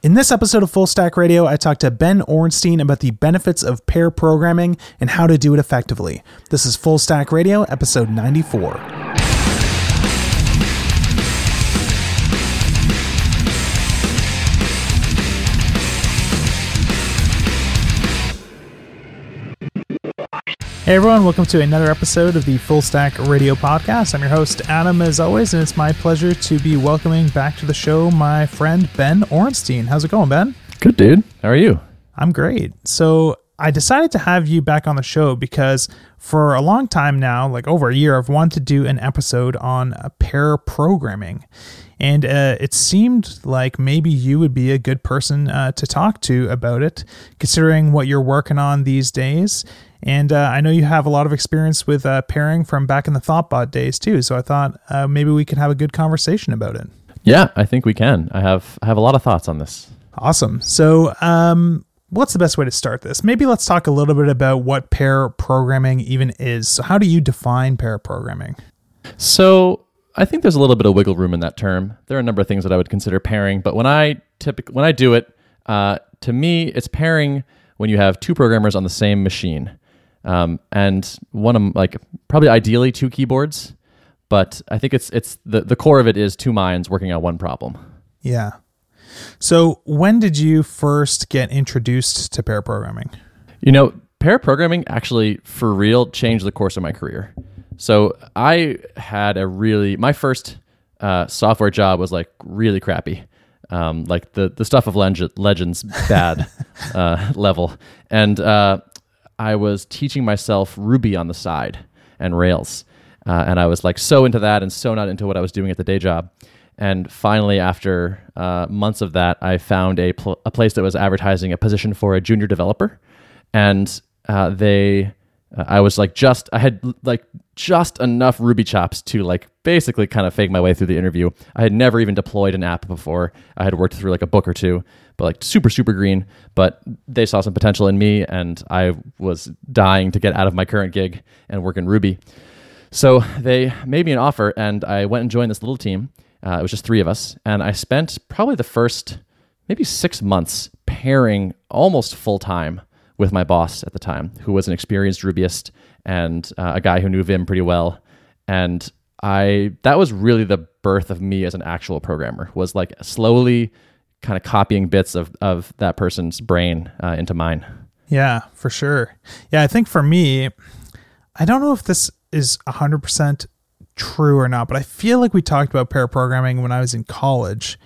In this episode of Full Stack Radio, I talked to Ben Orenstein about the benefits of pair programming and how to do it effectively. This is Full Stack Radio, episode 94. Hey everyone, welcome to another episode of the Full Stack Radio Podcast. I'm your host, Adam, as always, and it's my pleasure to be welcoming back to the show my friend Ben Orenstein. How's it going, Ben? Good, dude. How are you? I'm great. So, I decided to have you back on the show because for a long time now, like over a year, I've wanted to do an episode on pair programming. And uh, it seemed like maybe you would be a good person uh, to talk to about it, considering what you're working on these days and uh, I know you have a lot of experience with uh, pairing from back in the ThoughtBot days too. So I thought uh, maybe we could have a good conversation about it. Yeah, I think we can. I have I have a lot of thoughts on this. Awesome. So, um, what's the best way to start this? Maybe let's talk a little bit about what pair programming even is. So, how do you define pair programming? So, I think there's a little bit of wiggle room in that term. There are a number of things that I would consider pairing, but when I typically when I do it, uh, to me, it's pairing when you have two programmers on the same machine. Um, and one of like probably ideally two keyboards, but I think it's it's the the core of it is two minds working on one problem. Yeah. So when did you first get introduced to pair programming? You know, pair programming actually for real changed the course of my career. So I had a really my first uh, software job was like really crappy. Um, like the the stuff of legends bad uh, level, and uh, I was teaching myself Ruby on the side and Rails. Uh, and I was like so into that and so not into what I was doing at the day job. And finally, after uh, months of that, I found a, pl- a place that was advertising a position for a junior developer. And uh, they, uh, I was like, just, I had like just enough Ruby chops to like basically kind of fake my way through the interview. I had never even deployed an app before. I had worked through like a book or two, but like super, super green. But they saw some potential in me, and I was dying to get out of my current gig and work in Ruby. So they made me an offer, and I went and joined this little team. Uh, it was just three of us, and I spent probably the first maybe six months pairing almost full time with my boss at the time, who was an experienced Rubyist and uh, a guy who knew Vim pretty well. And I that was really the birth of me as an actual programmer. Was like slowly kind of copying bits of of that person's brain uh, into mine. Yeah, for sure. Yeah, I think for me, I don't know if this is hundred percent true or not, but I feel like we talked about pair programming when I was in college.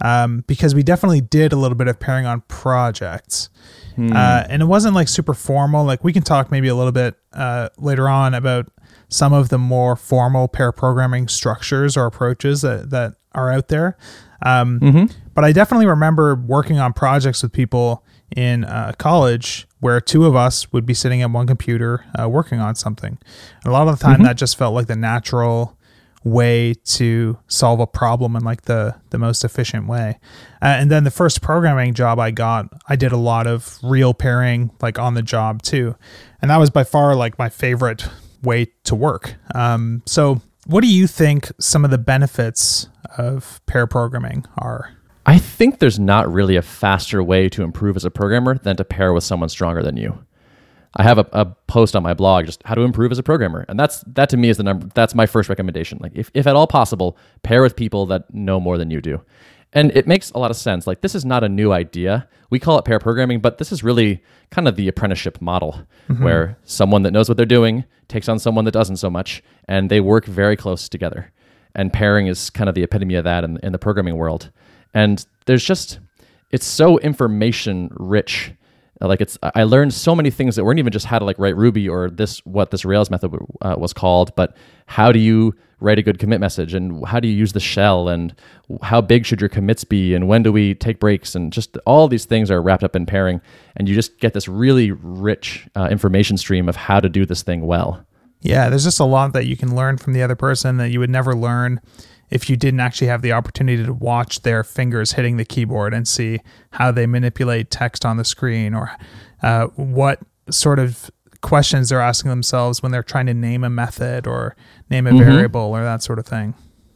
Um, because we definitely did a little bit of pairing on projects. Hmm. Uh, and it wasn't like super formal. Like we can talk maybe a little bit uh, later on about some of the more formal pair programming structures or approaches that, that are out there. Um, mm-hmm. But I definitely remember working on projects with people in uh, college where two of us would be sitting at one computer uh, working on something. And a lot of the time, mm-hmm. that just felt like the natural way to solve a problem in like the the most efficient way. Uh, and then the first programming job I got, I did a lot of real pairing like on the job too. And that was by far like my favorite way to work. Um, so what do you think some of the benefits of pair programming are? I think there's not really a faster way to improve as a programmer than to pair with someone stronger than you. I have a, a, post on my blog just how to improve as a programmer, and that's that to me is the number. That's my first recommendation. Like if, if at all possible, pair with people that know more than you do, and it makes a lot of sense. Like this is not a new idea. We call it pair programming, but this is really kind of the apprenticeship model, mm-hmm. where someone that knows what they're doing takes on someone that doesn't so much, and they work very close together. And pairing is kind of the epitome of that in, in the programming world. And there's just it's so information rich like it's, I learned so many things that weren't even just how to like write Ruby or this what this Rails method uh, was called, but how do you write a good commit message and how do you use the shell and how big should your commits be and when do we take breaks and just all these things are wrapped up in pairing and you just get this really rich uh, information stream of how to do this thing well. Yeah, there's just a lot that you can learn from the other person that you would never learn if you didn't actually have the opportunity to watch their fingers hitting the keyboard and see how they manipulate text on the screen or uh, what sort of questions they're asking themselves when they're trying to name a method or name a mm-hmm. variable or that sort of thing.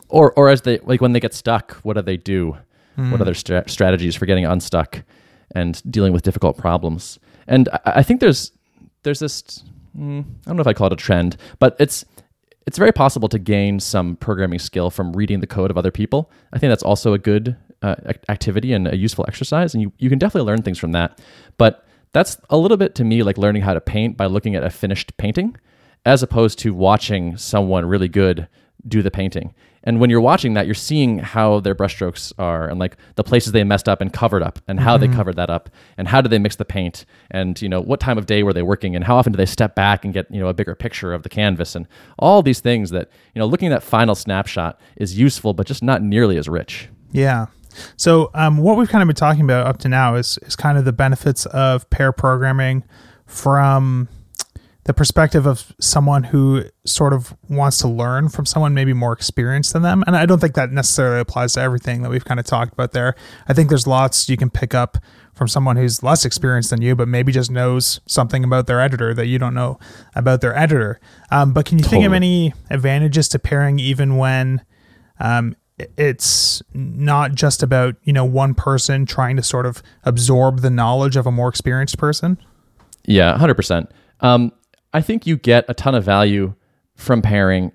Or, or as they like when they get stuck, what do they do? What other stra- strategies for getting unstuck and dealing with difficult problems? And I, I think there's there's this mm, I don't know if I call it a trend, but it's it's very possible to gain some programming skill from reading the code of other people. I think that's also a good uh, activity and a useful exercise, and you, you can definitely learn things from that. But that's a little bit to me like learning how to paint by looking at a finished painting, as opposed to watching someone really good do the painting. And when you're watching that, you're seeing how their brushstrokes are and like the places they messed up and covered up and how they covered that up and how did they mix the paint and you know what time of day were they working and how often do they step back and get you know a bigger picture of the canvas and all these things that you know looking at that final snapshot is useful but just not nearly as rich. Yeah. So um, what we've kind of been talking about up to now is is kind of the benefits of pair programming from the perspective of someone who sort of wants to learn from someone maybe more experienced than them. And I don't think that necessarily applies to everything that we've kind of talked about there. I think there's lots you can pick up from someone who's less experienced than you, but maybe just knows something about their editor that you don't know about their editor. Um, but can you think of any advantages to pairing even when um, it's not just about you know one person trying to sort of absorb the knowledge of a more experienced person Yeah, hundred percent. I think you get a ton of value from pairing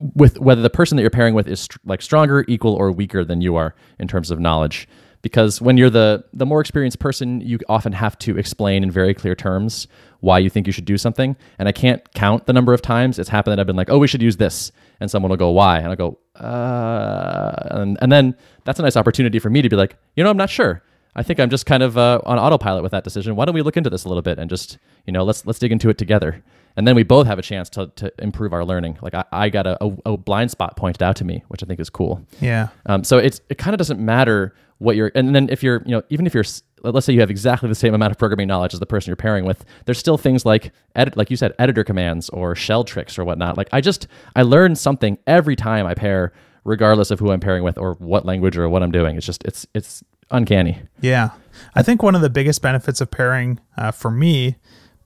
with whether the person that you're pairing with is str- like stronger, equal, or weaker than you are in terms of knowledge. Because when you're the the more experienced person, you often have to explain in very clear terms why you think you should do something. And I can't count the number of times it's happened that I've been like, "Oh, we should use this," and someone will go, "Why?" and I go, "Uh," and, and then that's a nice opportunity for me to be like, "You know, I'm not sure." I think I'm just kind of uh, on autopilot with that decision. Why don't we look into this a little bit and just, you know, let's let's dig into it together, and then we both have a chance to, to improve our learning. Like I, I got a, a, a blind spot pointed out to me, which I think is cool. yeah Um, so it's it kind of doesn't matter what you're, and then if you're, you know, even if you're, let's say you have exactly the same amount of programming knowledge as the person you're pairing with, there's still things like edit, like you said, editor commands or shell tricks or whatnot. Like I just I learn something every time I pair, regardless of who I'm pairing with or what language or what I'm doing. It's just it's it's uncanny. yeah. I think one of the biggest benefits of pairing uh, for me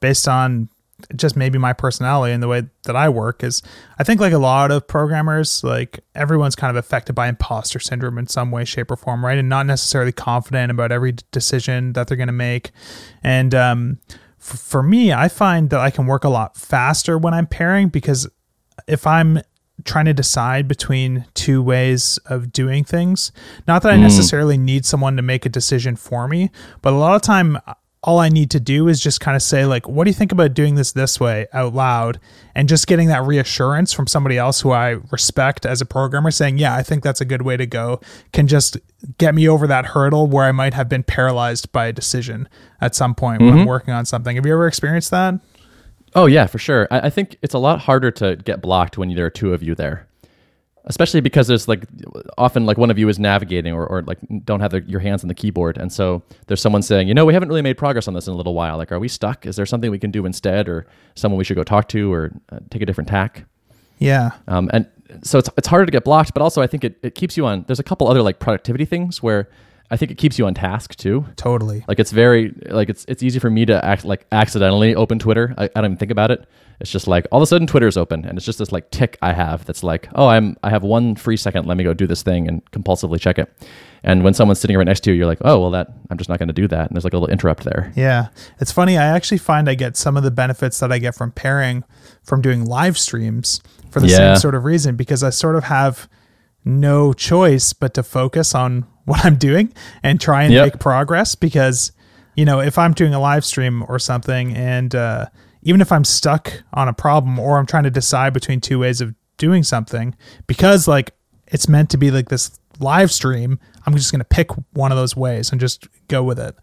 based on just maybe my personality and the way that i work is i think like a lot of programmers like everyone's kind of affected by imposter syndrome in some way shape or form right? And not necessarily confident about every decision that they're going to make. And um, f- for me i find that i can work a lot faster when i'm pairing because if I'm trying to decide between two ways of doing things, not that I hmm. necessarily need someone to make a decision for me, but a lot of time all I need to do is just kind of say like, "What do you think about doing this this way?" out loud, and just getting that reassurance from somebody else who I respect as a programmer, saying, "Yeah, I think that's a good way to go," can just get me over that hurdle where I might have been paralyzed by a decision at some point when I'm mm-hmm. working on something. Have you ever experienced that? Oh yeah, for sure. I, I think it's a lot harder to get blocked when there are two of you there, especially because there's like often like one of you is navigating or, or like don't have the, your hands on the keyboard, and so there's someone saying, you know, we haven't really made progress on this in a little while. Like, are we stuck? Is there something we can do instead, or someone we should go talk to, or uh, take a different tack? Yeah. Um, and so it's, it's harder to get blocked, but also I think it, it keeps you on. There's a couple other like productivity things where I think it keeps you on task too. Totally. Like it's very like it's it's easy for me to act like accidentally open Twitter. I, I don't even think about it. It's just like all of a sudden Twitter's open and it's just this like tick I have that's like, oh, I'm I have one free second. Let me go do this thing and compulsively check it. And when someone's sitting right next to you, you're like, oh, well, that I'm just not going to do that. And there's like a little interrupt there. Yeah. It's funny. I actually find I get some of the benefits that I get from pairing from doing live streams for the Yeah. same sort of reason because I sort of have no choice but to focus on what I'm doing and try and Yep. make progress because you know, if I'm doing a live stream or something and uh even if I'm stuck on a problem or I'm trying to decide between two ways of doing something because like it's meant to be like this live stream, I'm just going to pick one of those ways and just go with it.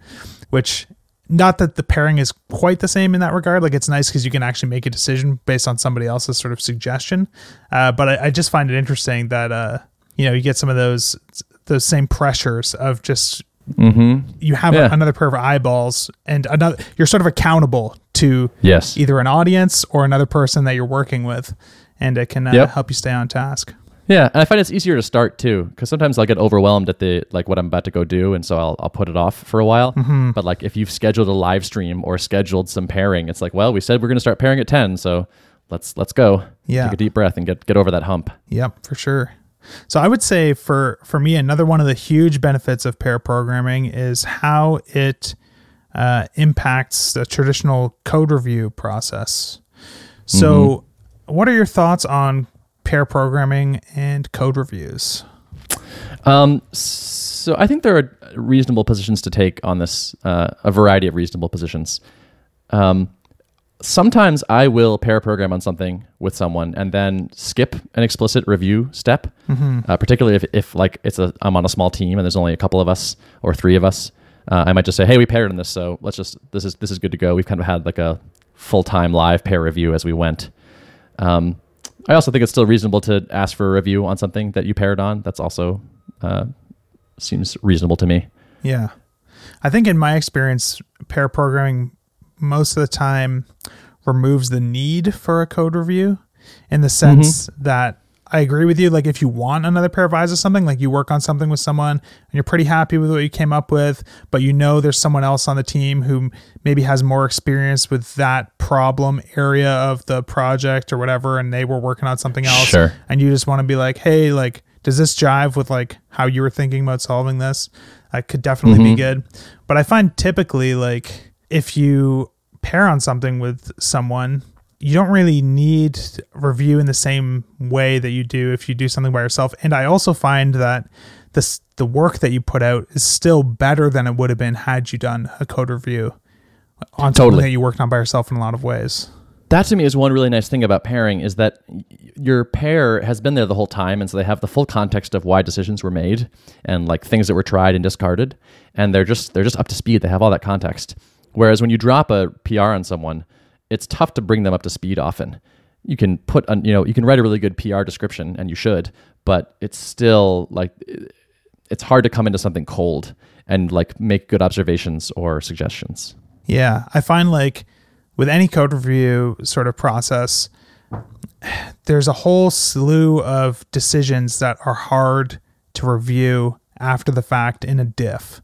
Which not that the pairing is quite the same in that regard. Like it's nice because you can actually make a decision based on somebody else's sort of suggestion. Uh, but I, I just find it interesting that uh, you know you get some of those those same pressures of just Mm-hmm. you have Yeah. another pair of eyeballs and another you're sort of accountable to Yes. either an audience or another person that you're working with, and it can uh, Yep. help you stay on task. Yeah, and I find it's easier to start too, because sometimes I'll get overwhelmed at the like what I'm about to go do, and so I'll I'll put it off for a while. Mm-hmm. But like if you've scheduled a live stream or scheduled some pairing, it's like, well, we said we're going to start pairing at ten, so let's let's go. Yeah. take a deep breath and get get over that hump. Yep, for sure. So I would say for for me, another one of the huge benefits of pair programming is how it uh, impacts the traditional code review process. So, what are your thoughts on pair programming and code reviews? Um, so I think there are reasonable positions to take on this, uh, a variety of reasonable positions. Um, sometimes I will pair program on something with someone and then skip an explicit review step, uh, particularly if, if like it's a I'm on a small team and there's only a couple of us or three of us. Uh, I might just say, hey, we paired on this, so let's just this is this is good to go. We've kind of had like a full time live pair review as we went. Um, I also think it's still reasonable to ask for a review on something that you paired on. That's also uh, seems reasonable to me. Yeah. I think in my experience, pair programming most of the time removes the need for a code review in the sense mm-hmm. that I agree with you. Like, if you want another pair of eyes or something, like you work on something with someone and you're pretty happy with what you came up with, but you know there's someone else on the team who maybe has more experience with that problem area of the project or whatever, and they were working on something else. Sure. And you just want to be like, hey, like, does this jive with like how you were thinking about solving this? That could definitely be mm-hmm. good. But I find typically like if you pair on something with someone, you don't really need review in the same way that you do if you do something by yourself. And I also find that this the work that you put out is still better than it would have been had you done a code review on something Totally. that you worked on by yourself in a lot of ways. That to me is one really nice thing about pairing is that your pair has been there the whole time, and so they have the full context of why decisions were made and like things that were tried and discarded, and they're just they're just up to speed. They have all that context. Whereas when you drop a PR on someone, it's tough to bring them up to speed. Often, you can put on, you know you can write a really good PR description, and you should, but it's still like it's hard to come into something cold and like make good observations or suggestions. Yeah, I find like with any code review sort of process, there's a whole slew of decisions that are hard to review after the fact in a diff.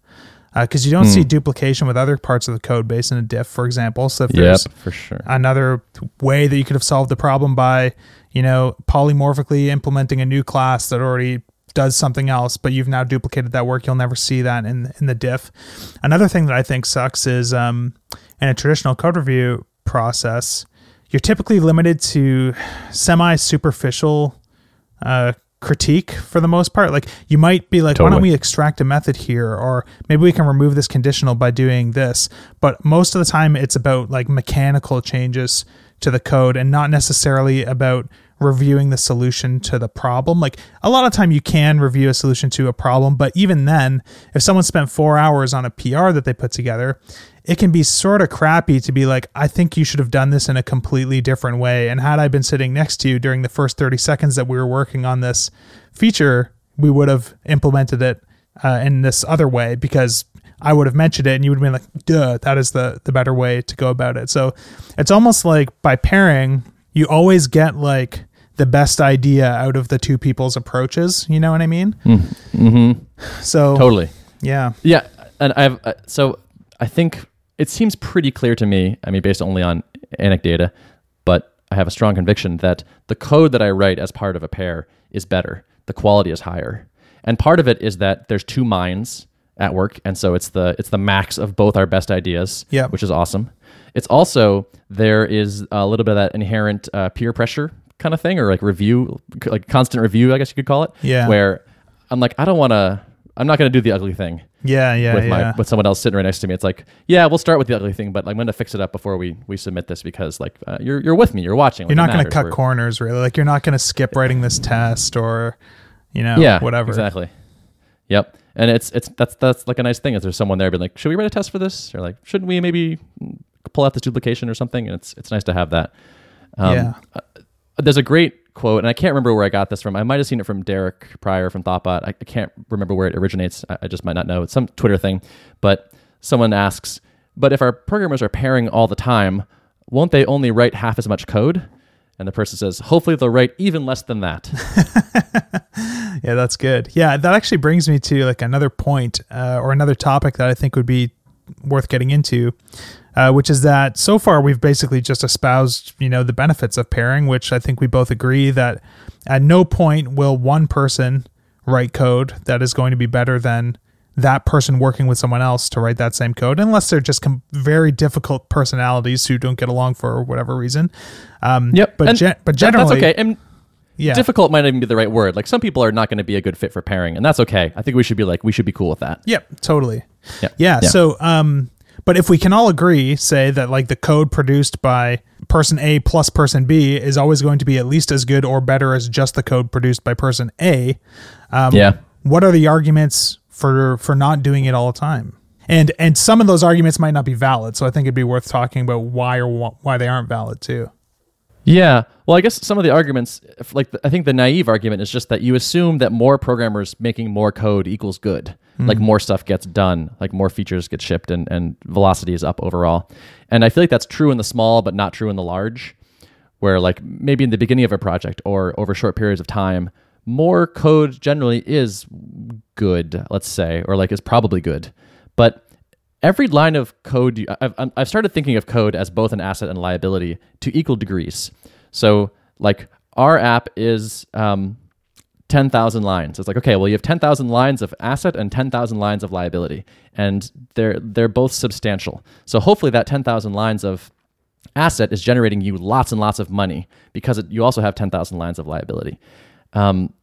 Because you don't see duplication with other parts of the code base in a diff, for example. So if there's for sure. another way that you could have solved the problem by, you know, polymorphically implementing a new class that already does something else, but you've now duplicated that work. You'll never see that in in the diff. Another thing that I think sucks is um, in a traditional code review process, you're typically limited to semi superficial uh, critique for the most part. Like you might be like, why don't we extract a method here, or maybe we can remove this conditional by doing this. But most of the time, it's about like mechanical changes to the code and not necessarily about reviewing the solution to the problem. Like a lot of time you can review a solution to a problem, but even then, if someone spent 4 hours on a PR that they put together, it can be sort of crappy to be like, I think you should have done this in a completely different way. And had I been sitting next to you during the first 30 seconds that we were working on this feature, we would have implemented it uh, in this other way because I would have mentioned it and you would have been like, duh, that is the, the better way to go about it. So it's almost like by pairing, you always get like the best idea out of the two people's approaches. You know what I mean? Mm-hmm. So, Totally. yeah. Yeah, and I've uh, so I think it seems pretty clear to me. I mean, based only on anecdata, but I have a strong conviction that the code that I write as part of a pair is better. The quality is higher, and part of it is that there's two minds at work, and so it's the it's the max of both our best ideas. Yeah. which is awesome. It's also there is a little bit of that inherent uh, peer pressure kind of thing, or like review, like constant review, I guess you could call it. Yeah. where I'm like, I don't want to. I'm not going to do the ugly thing Yeah. Yeah. with yeah. my with someone else sitting right next to me. It's like, yeah, we'll start with the ugly thing, but I'm going to fix it up before we we submit this because like uh, you're you're with me, you're watching. you're not going to cut We're- corners really. Like you're not going to skip writing this test or, you know, Yeah, whatever. Exactly. Yep. And it's it's that's that's like a nice thing. Is there's someone there being like, should we write a test for this? Or like, shouldn't we maybe pull out this duplication or something? And it's it's nice to have that. Um, Yeah. There's a great quote, and I can't remember where I got this from. I might have seen it from Derek Prior from Thoughtbot. I, I can't remember where it originates. I, I just might not know. It's some Twitter thing. But someone asks, but if our programmers are pairing all the time, won't they only write half as much code? And the person says, hopefully they'll write even less than that. Yeah, that's good. Yeah, that actually brings me to like another point uh, or another topic that I think would be worth getting into, uh, which is that so far we've basically just espoused, you know, the benefits of pairing, which I think we both agree that at no point will one person write code that is going to be better than that person working with someone else to write that same code, unless they're just com- very difficult personalities who don't get along for whatever reason. Um, Yep. But and gen- but generally, that's okay. And yeah, difficult might not even be the right word. Like some people are not going to be a good fit for pairing, and that's okay. I think we should be like we should be cool with that. Yep, totally. Yeah. Yeah. Yeah. So, um, but if we can all agree, say that like the code produced by person A plus person B is always going to be at least as good or better as just the code produced by person A. Um, Yeah. What are the arguments for for not doing it all the time? And and some of those arguments might not be valid. So I think it'd be worth talking about why or why they aren't valid too. Yeah. Well, I guess some of the arguments, like I think the naive argument is just that you assume that more programmers making more code equals good. Like hmm. more stuff gets done, like more features get shipped, and and velocity is up overall. And I feel like that's true in the small, but not true in the large. Where like maybe in the beginning of a project or over short periods of time, more code generally is good. Let's say, or like is probably good, every line of code you, I've, I've started thinking of code as both an asset and liability to equal degrees. So like our app is um, 10,000 lines. It's like okay well you have 10,000 lines of asset and 10,000 lines of liability and they're they're both substantial. So hopefully that 10,000 lines of asset is generating you lots and lots of money because it, you also have 10,000 lines of liability. Um,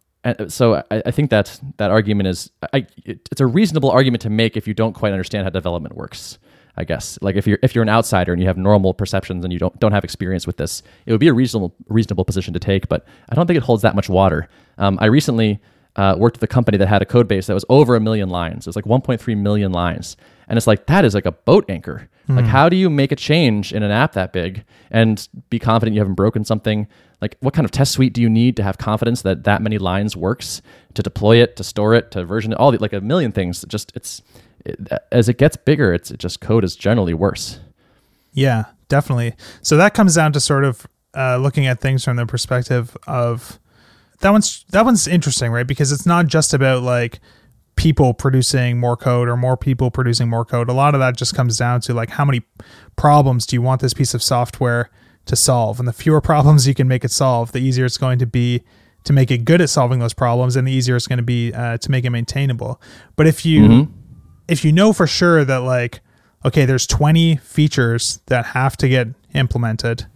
so I, I think that that argument is I, it, it's a reasonable argument to make if you don't quite understand how development works. I guess like if you're if you're an outsider and you have normal perceptions and you don't don't have experience with this, it would be a reasonable reasonable position to take. But I don't think it holds that much water. Um, I recently uh, worked with a company that had a code base that was over a million lines. It was like 1.3 million lines, and it's like that is like a boat anchor. Like how do you make a change in an app that big and be confident you haven't broken something? Like what kind of test suite do you need to have confidence that that many lines works to deploy it, to store it, to version it, all the, like a million things. Just it's it, as it gets bigger, it's it just code is generally worse. Yeah, definitely. So that comes down to sort of uh, looking at things from the perspective of that one's that one's interesting, right? Because it's not just about like people producing more code or more people producing more code. A lot of that just comes down to like how many problems do you want this piece of software to solve? And the fewer problems you can make it solve, the easier it's going to be to make it good at solving those problems, and the easier it's going to be uh, to make it maintainable. But if you if you know for sure that like okay there's 20 features that have to get implemented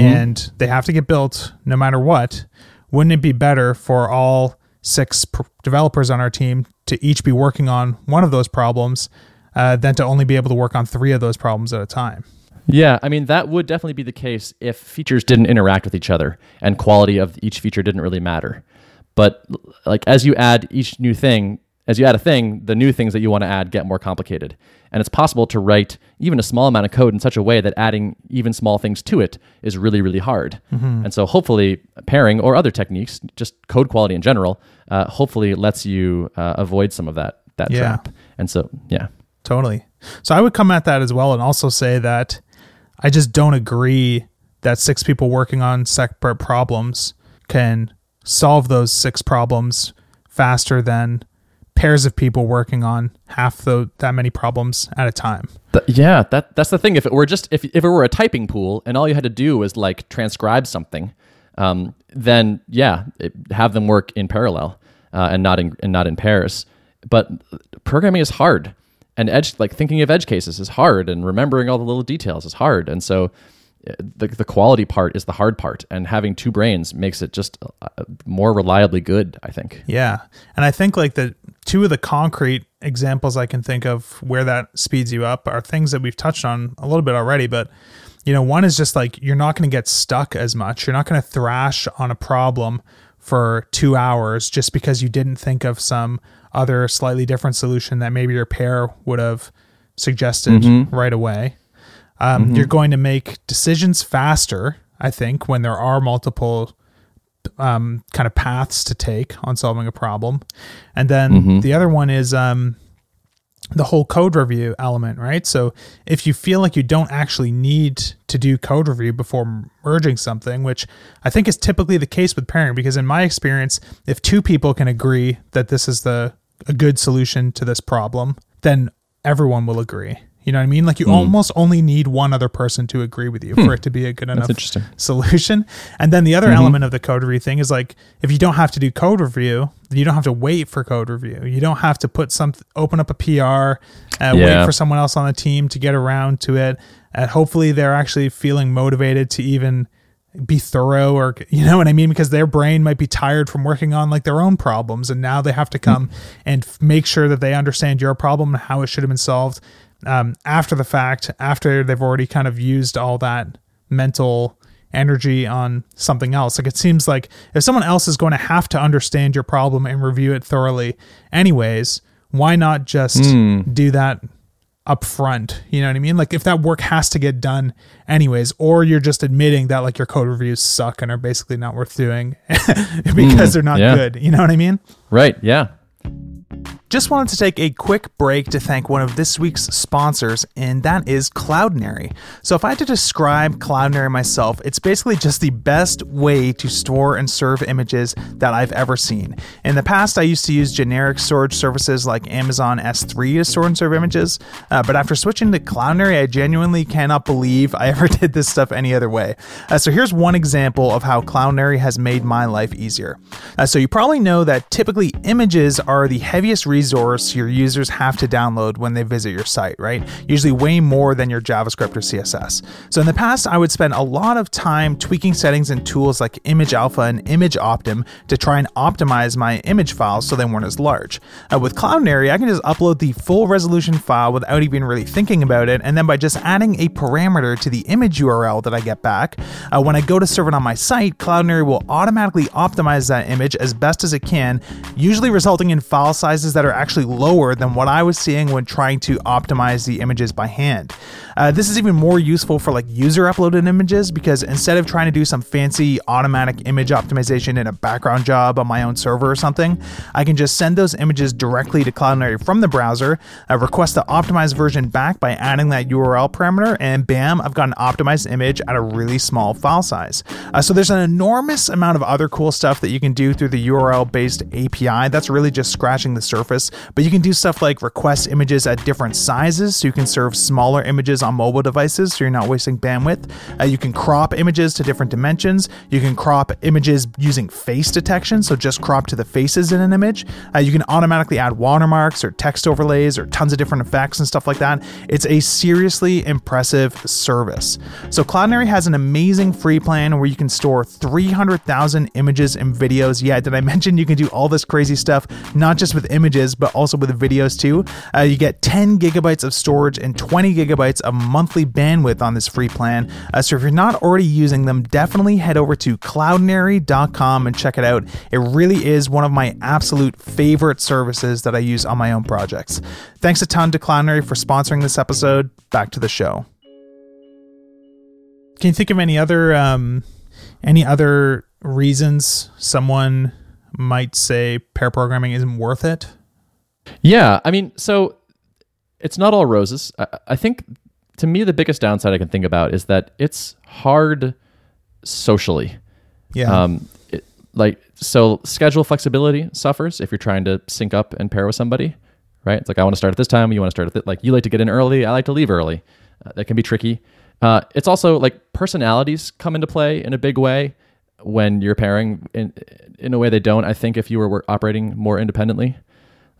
and they have to get built no matter what wouldn't it be better for all six pr- developers on our team to each be working on one of those problems uh, than to only be able to work on three of those problems at a time Yeah, I mean that would definitely be the case if features didn't interact with each other and quality of each feature didn't really matter. But like as you add each new thing, as you add a thing, the new things that you want to add get more complicated. And it's possible to write even a small amount of code in such a way that adding even small things to it is really, really hard. And so hopefully pairing or other techniques, just code quality in general, uh, hopefully lets you uh, avoid some of that that Yeah. trap. And so yeah. Totally. So I would come at that as well and also say that I just don't agree that six people working on separate problems can solve those six problems faster than pairs of people working on half the that many problems at a time. Yeah, that that's the thing. If it were just if if it were a typing pool and all you had to do was like transcribe something, um, then yeah, it, have them work in parallel uh, and not in and not in pairs. But programming is hard, and edge like thinking of edge cases is hard, and remembering all the little details is hard, and so. The, the quality part is the hard part, and having two brains makes it just uh, more reliably good. I think. Yeah. And I think like the two of the concrete examples I can think of where that speeds you up are things that we've touched on a little bit already, but you know, one is just like you're not going to get stuck as much. You're not going to thrash on a problem for 2 hours just because you didn't think of some other slightly different solution that maybe your pair would have suggested right away. Um, You're going to make decisions faster, I think, when there are multiple um, kind of paths to take on solving a problem. And then the other one is um, the whole code review element, right? So if you feel like you don't actually need to do code review before merging something, which I think is typically the case with pairing, because in my experience, if two people can agree that this is the a good solution to this problem, then everyone will agree. You know what I mean? Like you hmm. almost only need one other person to agree with you for hmm. it to be a good enough solution. And then the other mm-hmm. element of the code review thing is like if you don't have to do code review, you don't have to wait for code review. You don't have to put some open up a PR, uh, wait for someone else on the team to get around to it. And hopefully they're actually feeling motivated to even be thorough or you know what I mean because their brain might be tired from working on like their own problems and now they have to hmm. come and f- make sure that they understand your problem and how it should have been solved um, after the fact after they've already kind of used all that mental energy on something else like it seems like if someone else is going to have to understand your problem and review it thoroughly anyways why not just do that up front. You know what I mean? Like if that work has to get done anyways, or you're just admitting that like your code reviews suck and are basically not worth doing because they're not yeah. good. You know what I mean? Right. Yeah. Just wanted to take a quick break to thank one of this week's sponsors, and that is Cloudinary. So, if I had to describe Cloudinary myself, it's basically just the best way to store and serve images that I've ever seen. In the past, I used to use generic storage services like Amazon S3 to store and serve images, uh, but after switching to Cloudinary, I genuinely cannot believe I ever did this stuff any other way. Uh, so, here's one example of how Cloudinary has made my life easier. Uh, so, you probably know that typically images are the heaviest resource your users have to download when they visit your site, right? Usually way more than your JavaScript or CSS. So in the past, I would spend a lot of time tweaking settings in tools like Image Alpha and Image Optim to try and optimize my image files so they weren't as large. Uh, with Cloudinary, I can just upload the full resolution file without even really thinking about it, and then by just adding a parameter to the image URL that I get back, uh, when I go to serve it on my site, Cloudinary will automatically optimize that image as best as it can, usually resulting in file sizes that are actually lower than what I was seeing when trying to optimize the images by hand. Uh, this is even more useful for like user uploaded images because instead of trying to do some fancy automatic image optimization in a background job on my own server or something, I can just send those images directly to Cloudinary from the browser, uh, request the optimized version back by adding that URL parameter, and bam, I've got an optimized image at a really small file size. Uh, so there's an enormous amount of other cool stuff that you can do through the URL based API. That's really just scratching the surface, but you can do stuff like request images at different sizes so you can serve smaller images on mobile devices so you're not wasting bandwidth. Uh, you can crop images to different dimensions. You can crop images using face detection, so just crop to the faces in an image. Uh, you can automatically add watermarks or text overlays or tons of different effects and stuff like that. It's a seriously impressive service. So Cloudinary has an amazing free plan where you can store 300,000 images and videos. Yeah, did I mention you can do all this crazy stuff, not just with images, but also with videos too? Uh, you get 10 gigabytes of storage and 20 gigabytes of monthly bandwidth on this free plan. Uh, so if you're not already using them, definitely head over to cloudinary.com and check it out. It really is one of my absolute favorite services that I use on my own projects. Thanks a ton to Cloudinary for sponsoring this episode. Back to the show. Can you think of any other um, any other reasons someone might say pair programming isn't worth it? Yeah, I mean, so it's not all roses. I, I think to me the biggest downside I can think about is that it's hard socially. Yeah. Um, it, like so, schedule flexibility suffers if you're trying to sync up and pair with somebody, right? It's like I want to start at this time, you want to start at th- like you like to get in early, I like to leave early. Uh, that can be tricky. Uh, it's also like personalities come into play in a big way when you're pairing in in a way they don't. I think if you were were operating more independently,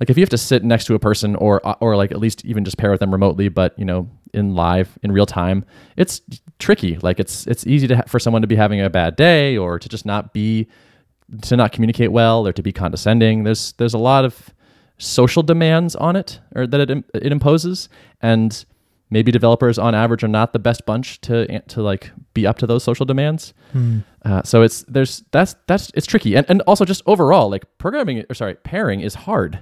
like if you have to sit next to a person or or like at least even just pair with them remotely, but you know in live in real time, it's tricky. Like it's it's easy to ha- for someone to be having a bad day or to just not be to not communicate well or to be condescending. There's there's a lot of social demands on it or that it it imposes and maybe developers on average are not the best bunch to to like be up to those social demands. Uh, so it's there's that's that's it's tricky and and also just overall like programming or sorry pairing is hard.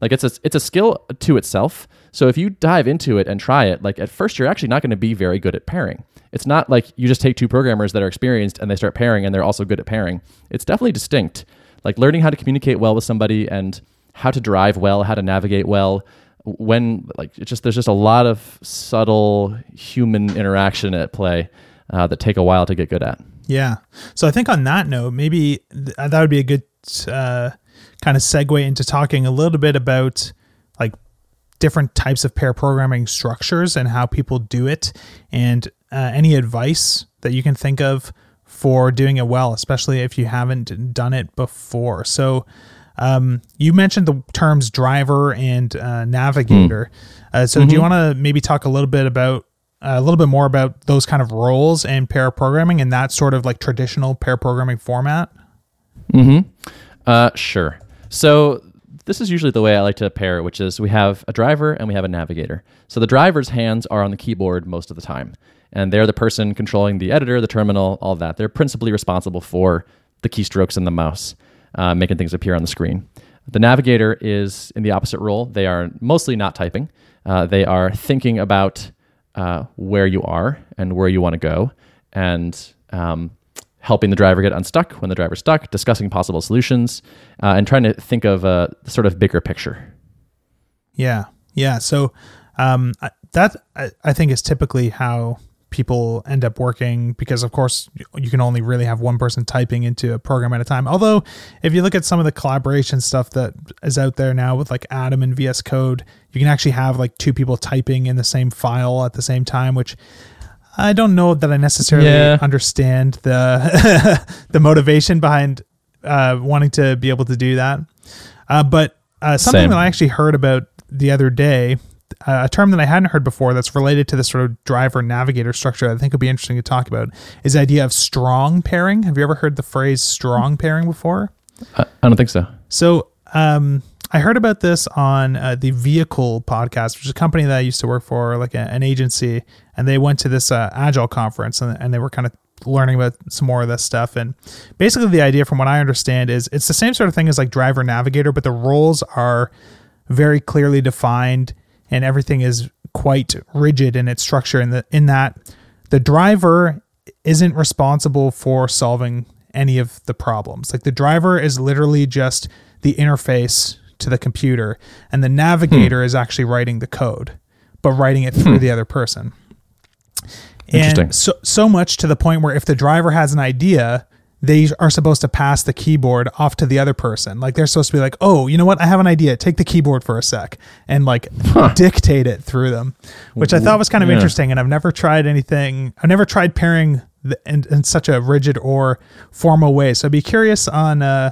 Like it's a it's a skill to itself. So if you dive into it and try it, like at first you're actually not going to be very good at pairing. It's not like you just take two programmers that are experienced and they start pairing and they're also good at pairing. It's definitely distinct. Like learning how to communicate well with somebody and how to drive well, how to navigate well. When like it's just there's just a lot of subtle human interaction at play uh, that take a while to get good at. Yeah. So I think on that note, maybe th- that would be a good uh, kind of segue into talking a little bit about like different types of pair programming structures and how people do it, and uh, any advice that you can think of for doing it well, especially if you haven't done it before. So, um, you mentioned the terms driver and uh, navigator. Uh, so, do you want to maybe talk a little bit about a little bit more about those kind of roles and pair programming and that sort of like traditional pair programming format? Mm-hmm. Uh, sure. So this is usually the way I like to pair, it, which is we have a driver and we have a navigator. So the driver's hands are on the keyboard most of the time, and they're the person controlling the editor, the terminal, all that. They're principally responsible for the keystrokes and the mouse, uh, making things appear on the screen. The navigator is in the opposite role. They are mostly not typing. Uh, they are thinking about uh, where you are and where you want to go, and um, helping the driver get unstuck when the driver's stuck, discussing possible solutions, uh, and trying to think of a sort of bigger picture. Yeah, yeah. So um, that I, I think is typically how people end up working because of course you can only really have one person typing into a program at a time although if you look at some of the collaboration stuff that is out there now with like atom and vs code you can actually have like two people typing in the same file at the same time which i don't know that i necessarily Yeah. understand the the motivation behind uh, wanting to be able to do that uh, but uh, something Same. that i actually heard about the other day uh, a term that I hadn't heard before that's related to the sort of driver navigator structure I think would be interesting to talk about is the idea of strong pairing. Have you ever heard the phrase strong pairing before? I, I don't think so. So um, I heard about this on uh, the Vehikl podcast, which is a company that I used to work for, like a, an agency, and they went to this uh, Agile conference and, and they were kind of learning about some more of this stuff. And basically, the idea, from what I understand, is it's the same sort of thing as like driver navigator, but the roles are very clearly defined and everything is quite rigid in its structure in the in that the driver isn't responsible for solving any of the problems. Like the driver is literally just the interface to the computer and the navigator is actually writing the code, but writing it through the other person. Interesting. And so so much to the point where if the driver has an idea, they are supposed to pass the keyboard off to the other person. Like they're supposed to be like, "Oh, you know what? I have an idea. Take the keyboard for a sec," and like dictate it through them, which I thought was kind of Yeah. interesting. And I've never tried anything. I've never tried pairing the, in, in such a rigid or formal way. So I'd be curious on uh,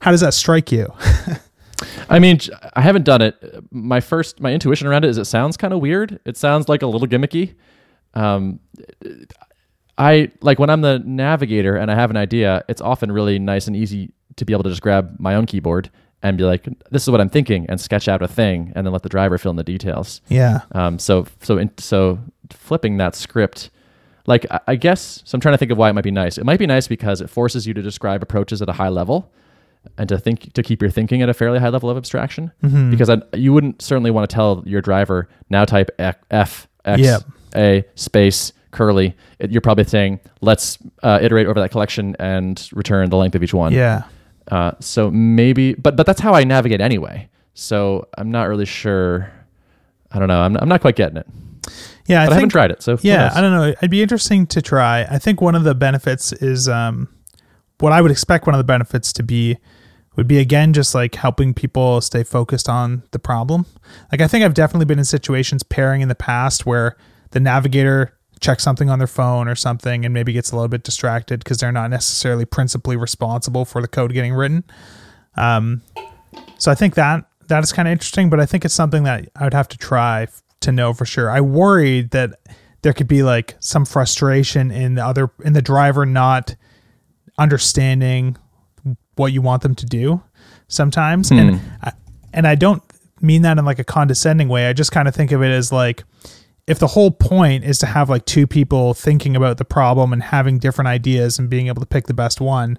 how does that strike you? I mean, I haven't done it. My first, my intuition around it is it sounds kind of weird. It sounds like a little gimmicky. Um, I like when I'm the navigator and I have an idea. It's often really nice and easy to be able to just grab my own keyboard and be like, "This is what I'm thinking," and sketch out a thing, and then let the driver fill in the details. yeah, Um, so so in, so flipping that script, like I, I guess so. I'm trying to think of why it might be nice. It might be nice because it forces you to describe approaches at a high level, and to think to keep your thinking at a fairly high level of abstraction. Mm-hmm. Because I, you wouldn't certainly want to tell your driver now type F X Yep. A space curly. It, you're probably saying let's uh, iterate over that collection and return the length of each one. yeah. Uh, so maybe, but but that's how I navigate anyway. So I'm not really sure. I don't know. I'm I'm not quite getting it. Yeah, I But I, haven't tried it. So Yeah. I don't know. It'd be interesting to try. I think one of the benefits is um, what I would expect one of the benefits to be would be again just like helping people stay focused on the problem. Like I think I've definitely been in situations pairing in the past where the navigator checks something on their phone or something and maybe gets a little bit distracted because they're not necessarily principally responsible for the code getting written. Um, so I think that that is kind of interesting, but I think it's something that I would have to try f- to know for sure. I worried that there could be like some frustration in the other in the driver not understanding what you want them to do sometimes, and hmm. I, and I don't mean that in like a condescending way. I just kind of think of it as like if the whole point is to have like two people thinking about the problem and having different ideas and being able to pick the best one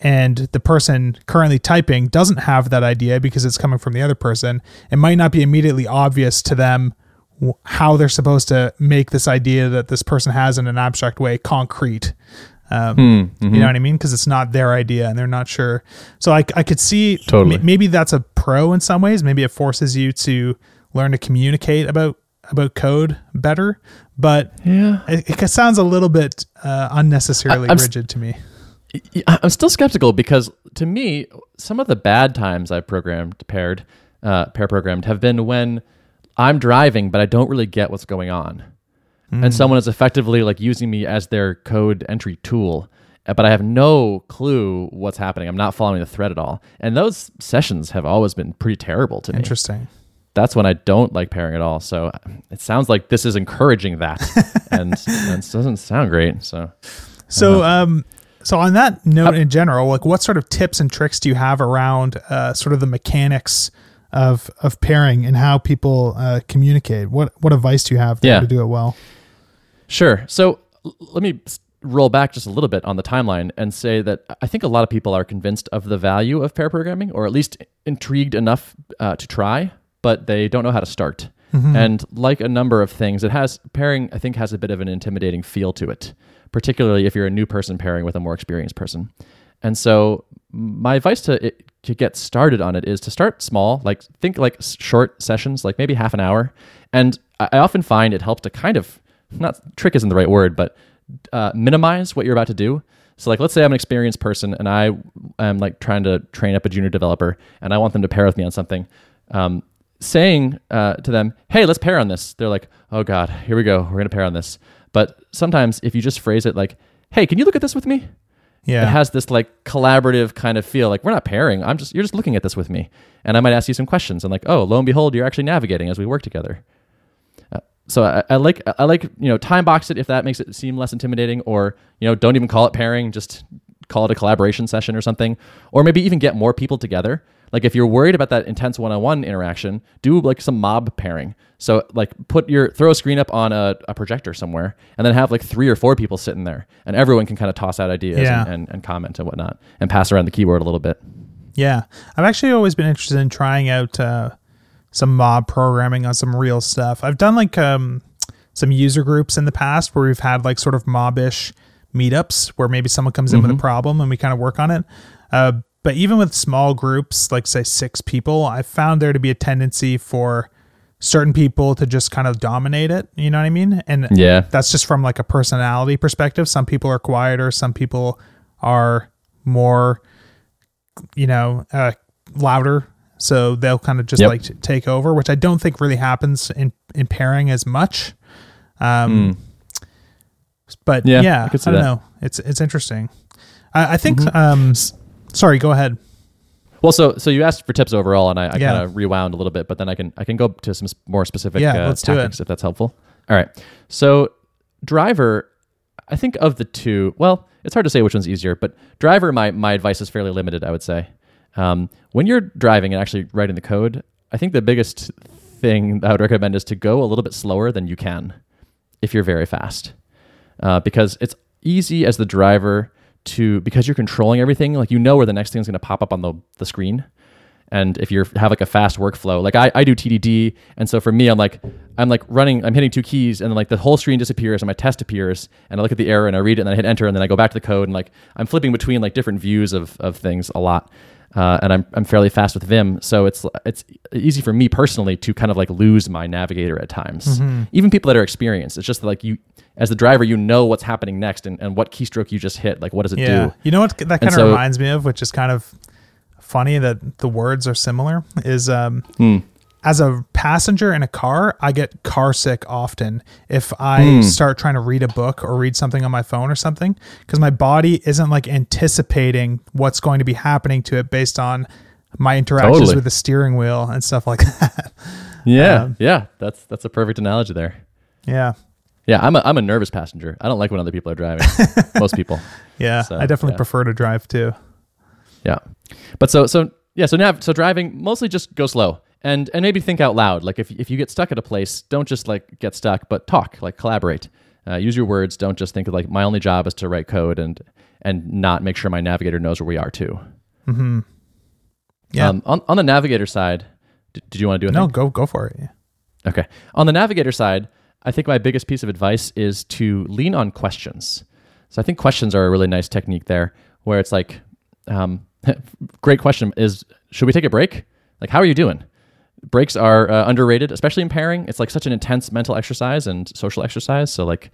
and the person currently typing doesn't have that idea because it's coming from the other person it might not be immediately obvious to them how they're supposed to make this idea that this person has in an abstract way concrete um, Hmm, you know what I mean? Because it's not their idea and they're not sure. So I, I could see Totally. m- maybe that's a pro in some ways. Maybe it forces you to learn to communicate about about code better. But Yeah. it, it sounds a little bit uh, unnecessarily I- rigid to me. I- I'm still skeptical because to me, some of the bad times I've programmed paired, uh, pair programmed have been when, I'm driving, but I don't really get what's going on. And someone is effectively like using me as their code entry tool, uh, but I have no clue what's happening. I'm not following the thread at all. And those sessions have always been pretty terrible to me. Interesting. That's when I don't like pairing at all. So it sounds like this is encouraging that, and, and it doesn't sound great. So So, um, so on that note, in general, like, what sort of tips and tricks do you have around uh, sort of the mechanics of of pairing and how people uh, communicate? What what advice do you have Yeah. to do it well? Sure. So let me roll back just a little bit on the timeline and say that I think a lot of people are convinced of the value of pair programming, or at least intrigued enough uh, to try, but they don't know how to start. And like a number of things, it has pairing. I think has a bit of an intimidating feel to it, particularly if you're a new person pairing with a more experienced person. And so my advice to it, to get started on it is to start small, like think like short sessions, like maybe half an hour. And I often find it helps to kind of not trick isn't the right word, but uh, minimize what you're about to do. So like let's say I'm an experienced person and I am like trying to train up a junior developer and I want them to pair with me on something. Um, saying uh, to them, "Hey, let's pair on this," they're like, "Oh God, here we go. We're gonna pair on this." But sometimes if you just phrase it like, "Hey, can you look at this with me?" Yeah. it has this like collaborative kind of feel like we're not pairing i'm just you're just looking at this with me and i might ask you some questions and like oh lo and behold you're actually navigating as we work together so I, I like i like you know time box it if that makes it seem less intimidating or you know don't even call it pairing just call it a collaboration session or something. Or maybe even get more people together. Like if you're worried about that intense one-on-one interaction do like some mob pairing. So like put your throw a screen up on a, a projector somewhere and then have like three or four people sitting there and everyone can kind of toss out ideas Yeah. and, and, and comment and whatnot and pass around the keyboard a little bit. Yeah, I've actually always been interested in trying out uh, some mob programming on some real stuff. I've done like um, some user groups in the past where we've had like sort of mobbish meetups where maybe someone comes in with a problem and we kind of work on it. Uh, but even with small groups, like say six people, I found there to be a tendency for certain people to just kind of dominate it. You know what I mean? And Yeah. that's just from like a personality perspective. Some people are quieter, some people are more you know, uh, louder. So they'll kind of just Yep. like t- take over, which I don't think really happens in, in pairing as much. Um, But Hmm. Yeah, yeah, I I, don't that. know. It's it's interesting. I, I think. Mm-hmm. Um, sorry, go ahead. well so so you asked for tips overall and i, I Yeah. kind of rewound a little bit but then i can i can go to some more specific Yeah, uh, let's do it. tactics if that's helpful all right so driver i think of the two well it's hard to say which one's easier but driver my my advice is fairly limited i would say um, when you're driving and actually writing the code i think the biggest thing i would recommend is to go a little bit slower than you can if you're very fast. Uh, because it's easy as the driver to because you're controlling everything like you know where the next thing is going to pop up on the, the screen. And if you have like a fast workflow like I, I do tdd and so for me i'm like i'm like running i'm hitting two keys and then like the whole screen disappears and my test appears and i look at the error and i read it and then i hit enter and then i go back to the code and like i'm flipping between like different views of, of things a lot uh, and I'm, I'm fairly fast with vim so it's it's easy for me personally to kind of like lose my navigator at times even people that are experienced it's just like you as the driver you know what's happening next and, and what keystroke you just hit like what does it Yeah, do you know what that kind of so- reminds me of, which is kind of funny that the words are similar. Is um, Hmm. As a passenger in a car, I get car sick often if I Hmm. start trying to read a book or read something on my phone or something because my body isn't like anticipating what's going to be happening to it based on my interactions Totally. with the steering wheel and stuff like that. yeah Um, yeah that's that's a perfect analogy there yeah. Yeah, I'm a, I'm a nervous passenger. I don't like when other people are driving. Most people. Yeah. So, I definitely yeah. prefer to drive too. Yeah. But so so yeah, so nav so driving mostly just go slow and and maybe think out loud. Like if if you get stuck at a place, don't just like get stuck, but talk, like collaborate. Uh, use your words. Don't just think of like my only job is to write code and and not make sure my navigator knows where we are too. Yeah. Um, on on the navigator side, did, did you want to do a no, go go for it. Yeah. Okay. On the navigator side, I think my biggest piece of advice is to lean on questions. So I think questions are a really nice technique there, where it's like, um, great question is, should we take a break? Like, how are you doing? Breaks are uh, underrated, especially in pairing. It's like such an intense mental exercise and social exercise. So like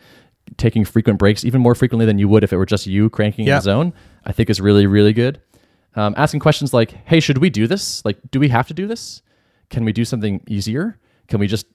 taking frequent breaks, even more frequently than you would if it were just you cranking in the zone, I think is really, really good. Um, asking questions like, hey, should we do this? Like, do we have to do this? Can we do something easier? Can we just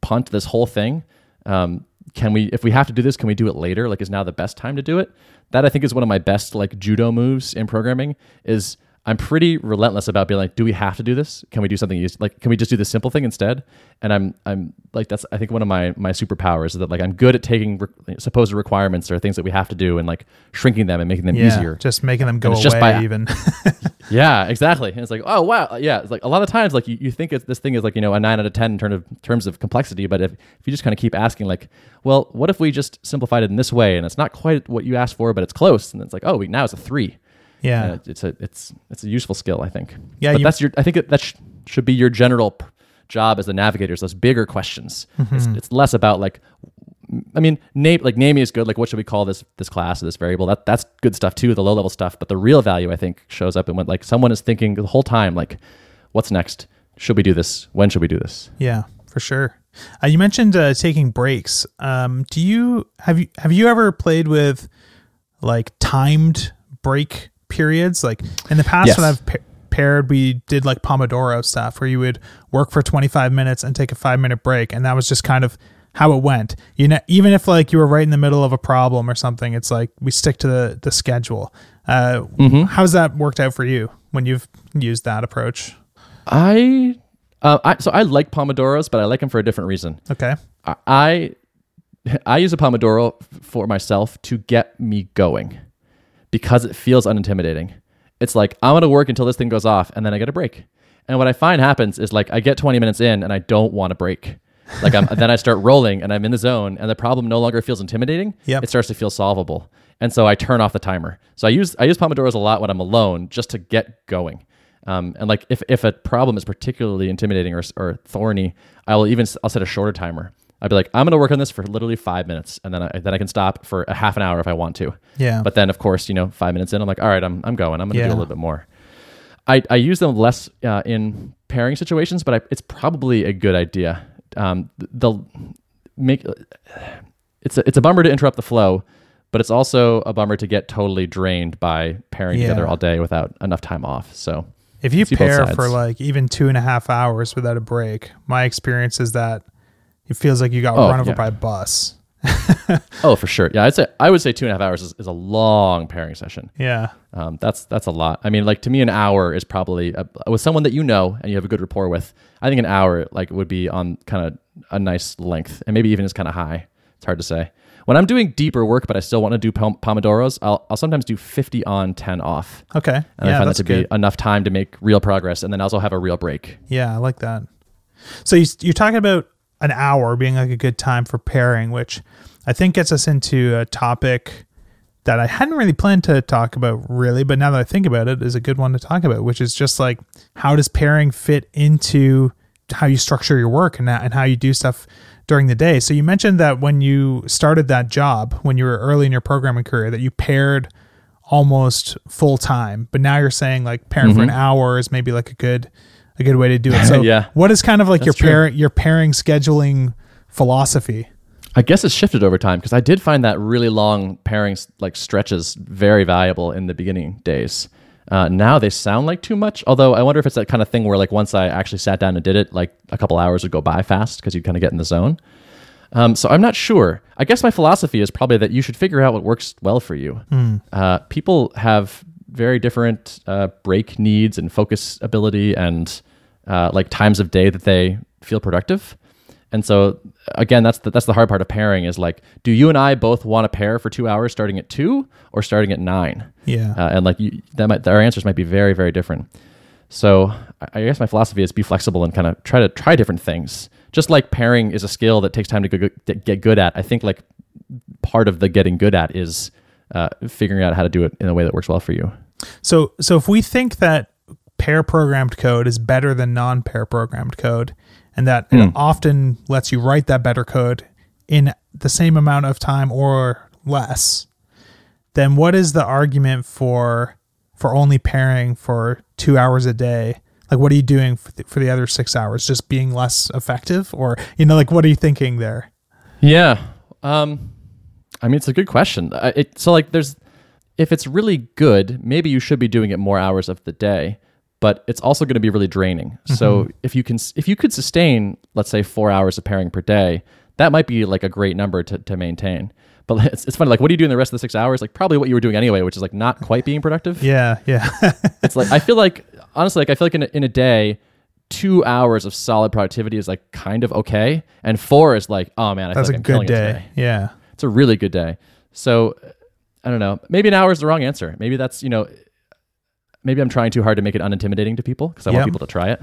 punt this whole thing? Um, can we, if we have to do this, can we do it later? Like, is now the best time to do it? That I think is one of my best like judo moves in programming. Is I'm pretty relentless about being like, do we have to do this? Can we do something use like can we just do the simple thing instead? And I'm I'm like that's I think one of my my superpowers is that like I'm good at taking re- supposed requirements or things that we have to do and like shrinking them and making them Yeah, easier. just making them go away just by- even. Yeah, exactly. And it's like, oh wow, yeah. It's like a lot of times, like you, you think it's, this thing is like you know a nine out of ten in terms of terms of complexity, but if, if you just kind of keep asking, like, well, what if we just simplified it in this way, and it's not quite what you asked for, but it's close, and it's like, oh, we, now it's a three. Yeah. It- it's a it's it's a useful skill, I think. Yeah, but you- that's your. I think it, that sh- should be your general p- job as the navigators. Those bigger questions. Mm-hmm. It's, it's less about like. I mean, name like naming is good. Like, what should we call this this class or this variable? That that's good stuff too. The low level stuff, but the real value I think shows up in when like someone is thinking the whole time like, what's next? Should we do this? When should we do this? Yeah, for sure. Uh, you mentioned uh, taking breaks. Um, do you have you have you ever played with like timed break periods? Like in the past, when I've pa- paired, we did like Pomodoro stuff where you would work for 25 minutes and take a five minute break, and that was just kind of how it went. You know, even if like you were right in the middle of a problem or something, it's like we stick to the the schedule. Uh, How's that worked out for you when you've used that approach? I, uh, I so I like pomodoros, but I like them for a different reason. Okay. I I I use a Pomodoro for myself to get me going because it feels unintimidating. It's like I'm gonna work until this thing goes off, and then I get a break. And what I find happens is like I get 20 minutes in, and I don't want to break. Like I'm, then I start rolling, and I'm in the zone, and the problem no longer feels intimidating. Yep. It starts to feel solvable, and so I turn off the timer. So I use I use Pomodoros a lot when I'm alone, just to get going. Um, and like if, if a problem is particularly intimidating or, or thorny, I will even I'll set a shorter timer. I'd be like, I'm going to work on this for literally five minutes, and then I, then I can stop for a half an hour if I want to. Yeah. But then, of course, you know, five minutes in, I'm like, all right, I'm I'm going. I'm going to Yeah. do a little bit more. I, I use them less uh, in pairing situations, but I, it's probably a good idea. Um, th- they'll make it's a, it's a bummer to interrupt the flow, but it's also a bummer to get totally drained by pairing Yeah. together all day without enough time off. So If you pair for like even two and a half hours without a break, my experience is that it feels like you got Oh, run over yeah. by a bus. oh, for sure, yeah, I'd say I would say two and a half hours is, is a long pairing session. Yeah. Um, that's that's a lot. I mean, like to me, an hour is probably uh with someone that you know and you have a good rapport with. I think an hour like would be on kind of a nice length, and maybe even is kind of high. It's hard to say. When I'm doing deeper work, but I still want to do pom- pomodoros, I'll I'll sometimes do 50 on, 10 off, Okay. and yeah, I find that to good. be enough time to make real progress, and then also have a real break. Yeah, I like that. So you, you're talking about an hour being like a good time for pairing, which I think gets us into a topic that I hadn't really planned to talk about really, but now that I think about it, is a good one to talk about, which is just like how does pairing fit into how you structure your work and, and how you do stuff during the day. So you mentioned that when you started that job, when you were early in your programming career, that you paired almost full time, but now you're saying like pairing for an mm-hmm. hour is maybe like a good a good way to do it. So Yeah. what is kind of like your That's pair your pairing scheduling philosophy? I guess it's shifted over time because I did find that really long pairing like stretches very valuable in the beginning days. Uh, now they sound like too much. Although I wonder if it's that kind of thing where like once I actually sat down and did it, like a couple hours would go by fast because you'd kind of get in the zone. Um, so I'm not sure. I guess my philosophy is probably that you should figure out what works well for you. Uh, people have very different uh, break needs and focus ability and uh, like times of day that they feel productive. And so again, that's the, that's the hard part of pairing is like, do you and I both want to pair for two hours starting at two or starting at nine? Yeah. Uh, and like you, that might, our answers might be very, very different. So I- guess my philosophy is be flexible and kind of try to try different things. Just like pairing is a skill that takes time to go- to get good at. I think like part of the getting good at is uh, figuring out how to do it in a way that works well for you. So so if we think that pair programmed code is better than non pair programmed code and that Hmm. it often lets you write that better code in the same amount of time or less, then what is the argument for for only pairing for 2 hours a day? Like what are you doing for the, for the other 6 hours? Just being less effective or you know like what are you thinking there? Yeah. Um, I mean, it's a good question. It, so, like, there's if it's really good, maybe you should be doing it more hours of the day. But it's also going to be really draining. So mm-hmm. if you can, if you could sustain, let's say, four hours of pairing per day, that might be like a great number to, to maintain. But it's, it's funny, like, what are you doing the rest of the six hours? Like, probably what you were doing anyway, which is like not quite being productive. Yeah, yeah. It's like I feel like honestly, like I feel like in a, in a day, two hours of solid productivity is like kind of okay, and four is like, oh man, I That's feel a like I'm good killing it day. Yeah. It's a really good day. So I don't know. Maybe an hour is the wrong answer. Maybe that's you know, maybe I'm trying too hard to make it unintimidating to people because I Yep. want people to try it.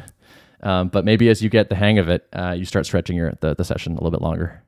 Um, but maybe as you get the hang of it, uh, you start stretching your the, the session a little bit longer.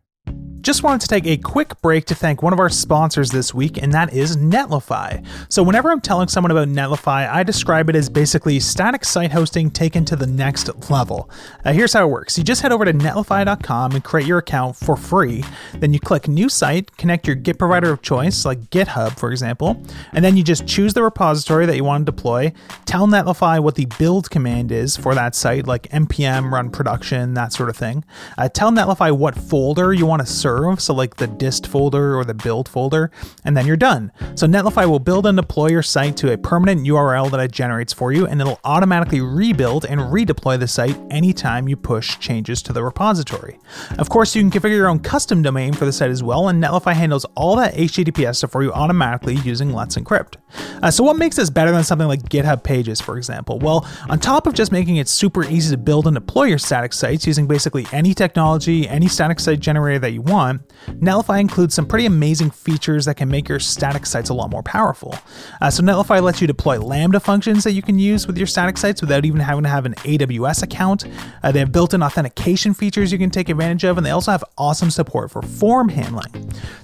Just wanted to take a quick break to thank one of our sponsors this week, and that is Netlify. So, whenever I'm telling someone about Netlify, I describe it as basically static site hosting taken to the next level. Uh, here's how it works you just head over to netlify.com and create your account for free. Then you click New Site, connect your Git provider of choice, like GitHub, for example, and then you just choose the repository that you want to deploy. Tell Netlify what the build command is for that site, like npm run production, that sort of thing. Uh, tell Netlify what folder you want to serve, so like the dist folder or the build folder, and then you're done. So Netlify will build and deploy your site to a permanent URL that it generates for you, and it'll automatically rebuild and redeploy the site anytime you push changes to the repository. Of course, you can configure your own custom domain for the site as well, and Netlify handles all that HTTPS stuff for you automatically using Let's Encrypt. Uh, so, what makes this better than something like GitHub Pages, for example? Well, on top of just making it super easy to build and deploy your static sites using basically any technology, any static site generator that you want, Netlify includes some pretty amazing features that can make your static sites a lot more powerful. Uh, so, Netlify lets you deploy Lambda functions that you can use with your static sites without even having to have an AWS account. Uh, they have built in authentication features you can take advantage of, and they also have awesome support for form handling.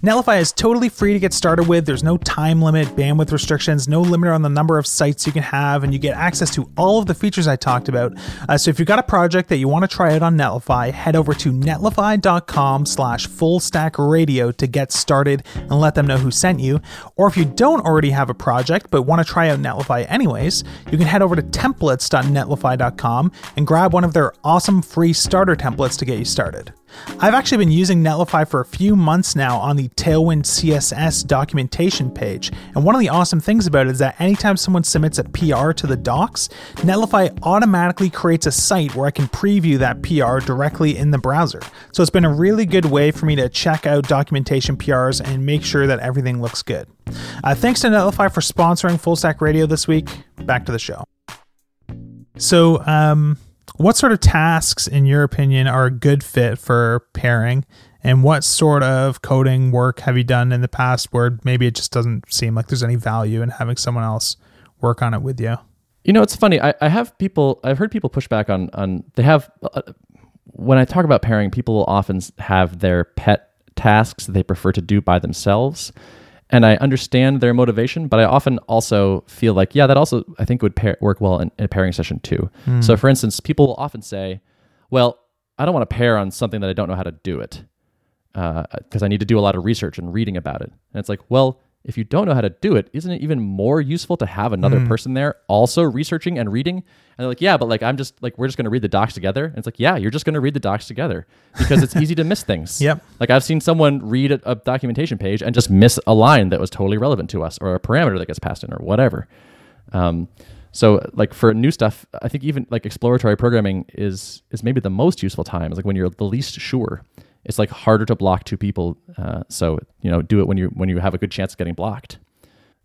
Netlify is totally free to get started with. There's no time limit, bandwidth restrictions, no limit on the number of sites you can have, and you get access to all of the features I talked about. Uh, so if you've got a project that you want to try out on Netlify, head over to netlify.com slash fullstackradio to get started and let them know who sent you. Or if you don't already have a project but want to try out Netlify anyways, you can head over to templates.netlify.com and grab one of their awesome free starter templates to get you started. I've actually been using Netlify for a few months now on the Tailwind CSS documentation page, and one of the awesome things about it is that anytime someone submits a PR to the docs, Netlify automatically creates a site where I can preview that PR directly in the browser. So it's been a really good way for me to check out documentation PRs and make sure that everything looks good. Uh, thanks to Netlify for sponsoring Full Stack Radio this week. Back to the show. So, um, what sort of tasks, in your opinion, are a good fit for pairing? And what sort of coding work have you done in the past where maybe it just doesn't seem like there's any value in having someone else work on it with you? You know, it's funny. I, I have people. I've heard people push back on on. They have uh, when I talk about pairing, people will often have their pet tasks that they prefer to do by themselves. And I understand their motivation, but I often also feel like, yeah, that also I think would pair, work well in, in a pairing session too. So, hmm. for instance, people will often say, "Well, I don't want to pair on something that I don't know how to do it uh, because I need to do a lot of research and reading about it." And it's like, well, if you don't know how to do it, isn't it even more useful to have another person there also researching and reading? And they're like, yeah, but like I'm just like we're just going to read the docs together. And it's like, yeah, you're just going to read the docs together because it's easy to miss things. Yep. Like I've seen someone read a, a documentation page and just miss a line that was totally relevant to us or a parameter that gets passed in or whatever. Um, so like for new stuff, I think even like exploratory programming is is maybe the most useful time. Is like when you're the least sure. It's like harder to block two people. Uh, so you know, do it when you when you have a good chance of getting blocked.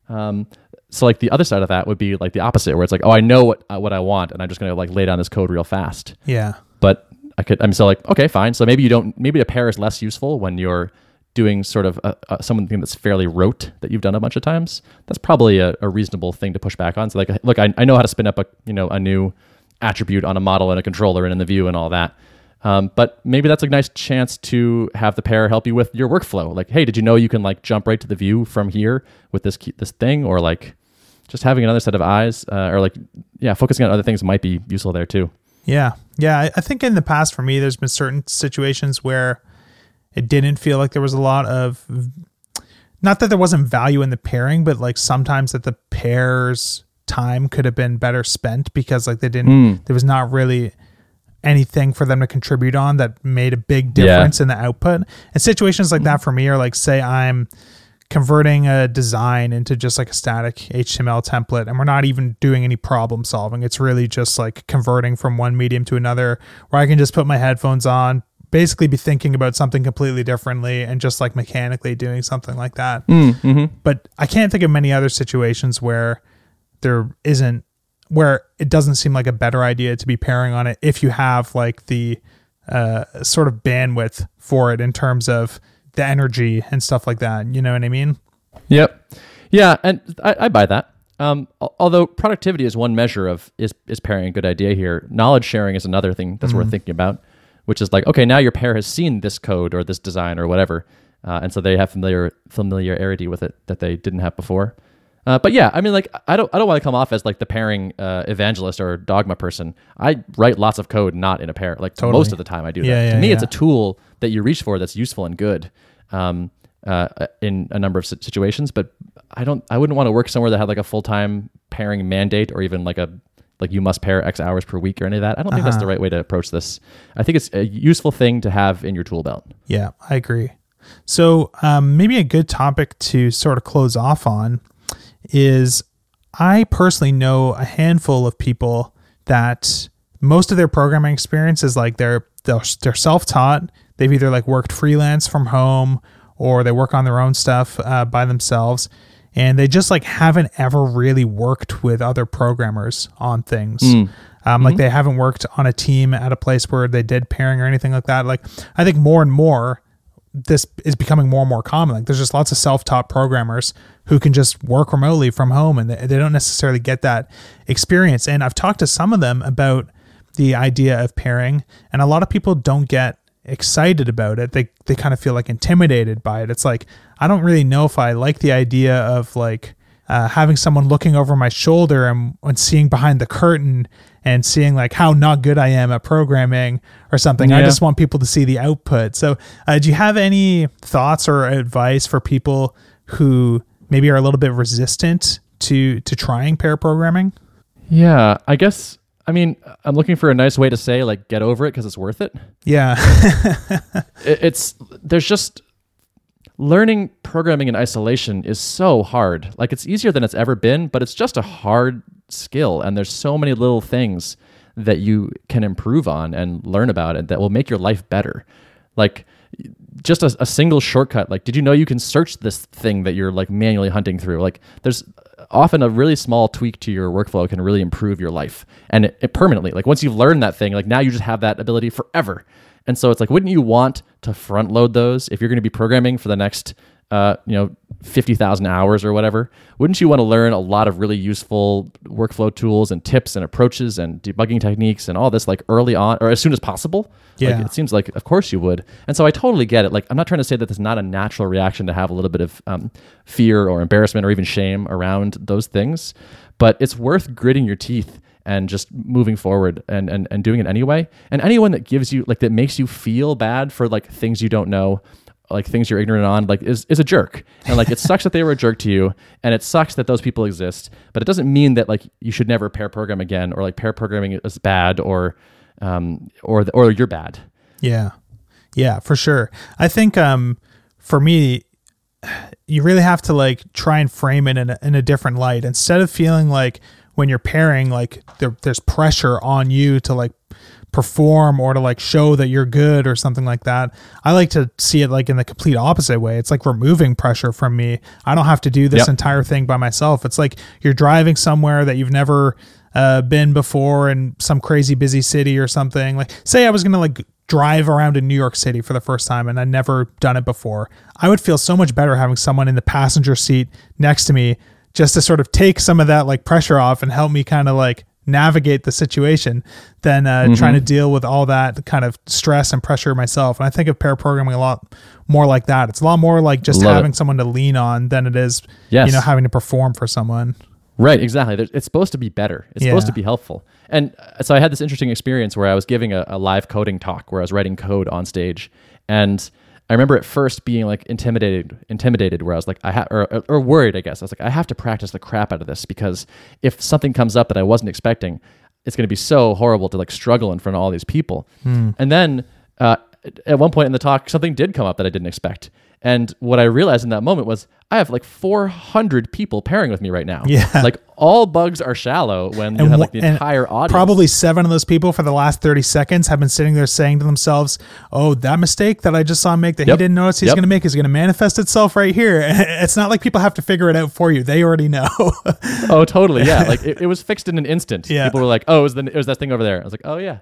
Um, so like the other side of that would be like the opposite, where it's like, oh, I know what uh, what I want, and I'm just gonna like lay down this code real fast. Yeah. But I could, I'm still like, okay, fine. So maybe you don't. Maybe a pair is less useful when you're doing sort of a, a, something that's fairly rote that you've done a bunch of times. That's probably a, a reasonable thing to push back on. So like, look, I, I know how to spin up a you know a new attribute on a model and a controller and in the view and all that. Um, but maybe that's a nice chance to have the pair help you with your workflow. Like, hey, did you know you can like jump right to the view from here with this this thing, or like just having another set of eyes, uh, or like yeah, focusing on other things might be useful there too. Yeah. Yeah. I, I think in the past for me, there's been certain situations where it didn't feel like there was a lot of, not that there wasn't value in the pairing, but like sometimes that the pairs time could have been better spent because like they didn't, there was not really anything for them to contribute on that made a big Yeah. difference in the output. And situations like that for me are like, say I'm converting a design into just like a static HTML template and we're not even doing any problem solving. It's really just like converting from one medium to another where I can just put my headphones on, basically be thinking about something completely differently and just like mechanically doing something like that. Mm, mm-hmm. But I can't think of many other situations where there isn't where it doesn't seem like a better idea to be pairing on it if you have like the uh, sort of bandwidth for it in terms of the energy and stuff like that. You know what I mean? Yep. Yeah, and I, I buy that. Um, although productivity is one measure of is is pairing a good idea here. Knowledge sharing is another thing that's worth thinking about, which is like, okay, now your pair has seen this code or this design or whatever, uh, and so they have familiar familiarity with it that they didn't have before. Uh, but yeah, I mean, like, I don't, I don't want to come off as like the pairing uh, evangelist or dogma person. I write lots of code not in a pair. Like Totally. most of the time, I do Yeah, that. yeah, to me, it's a tool that you reach for that's useful and good um, uh, in a number of situations. But I don't, I wouldn't want to work somewhere that had like a full time pairing mandate or even like a like you must pair X hours per week or any of that. I don't think that's Uh-huh. the right way to approach this. I think it's a useful thing to have in your tool belt. Yeah, I agree. So um, maybe a good topic to sort of close off on is I personally know a handful of people that most of their programming experience is like they're they're, they're self-taught. They've either like worked freelance from home or they work on their own stuff uh, by themselves, and they just like haven't ever really worked with other programmers on things. Um, Like they haven't worked on a team at a place where they did pairing or anything like that. Like I think more and more this is becoming more and more common. Like there's just lots of self-taught programmers who can just work remotely from home and they, don't necessarily get that experience. And I've talked to some of them about the idea of pairing and a lot of people don't get excited about it. They they kind of feel like intimidated by it. It's like I don't really know if I like the idea of like uh, having someone looking over my shoulder and, and seeing behind the curtain and seeing like how not good I am at programming or something. I just want people to see the output. So, uh, do you have any thoughts or advice for people who maybe are a little bit resistant to to trying pair programming? Yeah, I guess. I mean, I'm looking for a nice way to say like get over it because it's worth it. Yeah, it, it's there's just learning programming in isolation is so hard. Like it's easier than it's ever been, but it's just a hard skill and there's so many little things that you can improve on and learn about and that will make your life better. Like just a, a single shortcut. Like, did you know you can search this thing that you're like manually hunting through? Like, there's often a really small tweak to your workflow can really improve your life and it, it permanently. Like, once you've learned that thing, like now you just have that ability forever. And so it's like, wouldn't you want to front load those if you're going to be programming for the next, uh, you know, 50,000 hours or whatever? Wouldn't you want to learn a lot of really useful workflow tools and tips and approaches and debugging techniques and all this like early on or as soon as possible? Yeah. Like, it seems like, of course you would. And so I totally get it. Like, I'm not trying to say that there's not a natural reaction to have a little bit of um, fear or embarrassment or even shame around those things, but it's worth gritting your teeth and just moving forward and, and, and doing it anyway. And anyone that gives you, like, that makes you feel bad for like things you don't know, like things you're ignorant on, like, is, is a jerk. And like, it sucks that they were a jerk to you and it sucks that those people exist, but it doesn't mean that like you should never pair program again or like pair programming is bad or, um, or, or you're bad. yeah, yeah, for sure. I think um, for me, you really have to like try and frame it in a, in a different light instead of feeling like when you're pairing like there, there's pressure on you to like perform or to like show that you're good or something like that. I like to see it like in the complete opposite way. It's like removing pressure from me. I don't have to do this Yep. entire thing by myself. It's like you're driving somewhere that you've never uh, been before in some crazy busy city or something. Like say i was gonna like drive around in New York City for the first time and I'd never done it before, I would feel so much better having someone in the passenger seat next to me just to sort of take some of that like pressure off and help me kind of like navigate the situation than uh, trying to deal with all that kind of stress and pressure myself. And I think of pair programming a lot more like that. It's a lot more like just Love having it. someone to lean on than it is, Yes. you know, having to perform for someone. Right, exactly. It's supposed to be better. It's supposed to be helpful. And uh, so I had this interesting experience where I was giving a, a live coding talk where I was writing code on stage, and I remember at first being like intimidated, intimidated, where I was like, I ha- or, or- or worried, I guess. I was like, I have to practice the crap out of this because if something comes up that I wasn't expecting, it's going to be so horrible to like struggle in front of all these people. And then uh, at one point in the talk, something did come up that I didn't expect. And what I realized in that moment was I have like 400 people pairing with me right now. Yeah. Like all bugs are shallow when you have like the entire audience. Probably seven of those people for the last 30 seconds have been sitting there saying to themselves, Oh, that mistake that I just saw him make that Yep. he didn't notice he's Yep. going to make is going to manifest itself right here. It's not like people have to figure it out for you. They already know. Oh, totally. Yeah. Like it, it was fixed in an instant. Yeah. People were like, "Oh, it was the it was that thing over there." I was like, "Oh yeah."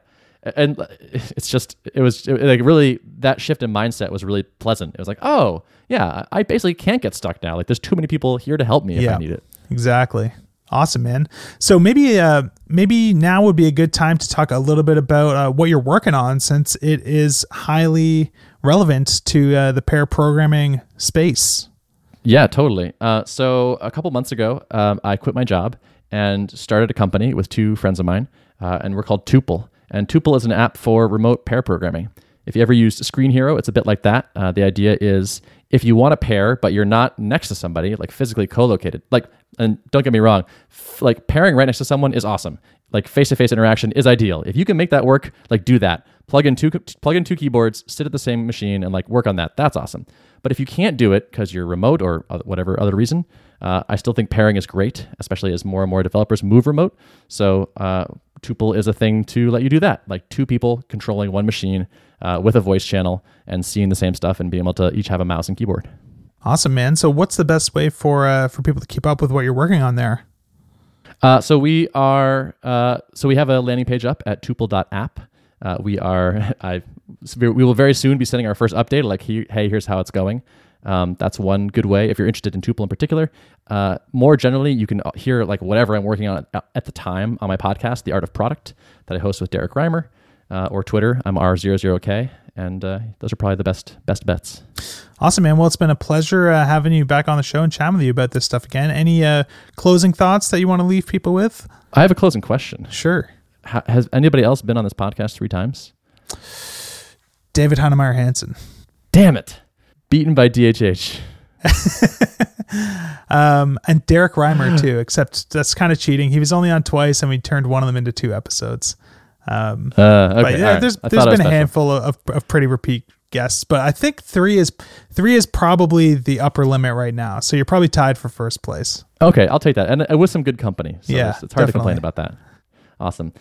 And it's just it was it, like really that shift in mindset was really pleasant. It was like, "Oh, yeah, I basically can't get stuck now. Like there's too many people here to help me if Yeah. I need it." Exactly. Awesome, man. So maybe uh, maybe now would be a good time to talk a little bit about uh, what you're working on, since it is highly relevant to uh, the pair programming space. Yeah, totally. Uh, so a couple months ago, um, I quit my job and started a company with two friends of mine, uh, and we're called Tuple. And Tuple is an app for remote pair programming. If you ever used Screenhero, it's a bit like that. Uh, the idea is if you want a pair, but you're not next to somebody, like physically co-located, like, and don't get me wrong, f- like pairing right next to someone is awesome. Like face-to-face interaction is ideal. If you can make that work, like do that. Plug in two plug in two keyboards, sit at the same machine, and like work on that. That's awesome. But if you can't do it because you're remote or whatever other reason, uh, I still think pairing is great, especially as more and more developers move remote. So uh, Tuple is a thing to let you do that, like two people controlling one machine uh, with a voice channel and seeing the same stuff and being able to each have a mouse and keyboard. Awesome, man. So what's the best way for uh, for people to keep up with what you're working on there? Uh, so we are uh, so we have a landing page up at tuple.app. Uh, we are I we will very soon be sending our first update like he, hey here's how it's going. Um, that's one good way if you're interested in Tuple in particular. Uh, more generally, you can hear like whatever I'm working on at, the time on my podcast, The Art of Product, that I host with Derek Reimer, uh, or Twitter. I'm R00K, and uh, those are probably the best best bets. Awesome, man. Well, it's been a pleasure uh, having you back on the show and chatting with you about this stuff again. Any uh, closing thoughts that you want to leave people with? I have a closing question. Sure. Ha- has anybody else been on this podcast three times? David Heinemeier Hansson. Damn it! Beaten by DHH. Um, and Derek Reimer too, except that's kind of cheating. He was only on twice, and we turned one of them into two episodes. Um, Uh, okay, but yeah, right. there's there's thought I was been a handful of, of, pretty repeat guests, but I think three is three is probably the upper limit right now. So you're probably tied for first place. Okay, I'll take that, and uh, with some good company. So Yeah, it's, it's hard to complain about that. Awesome.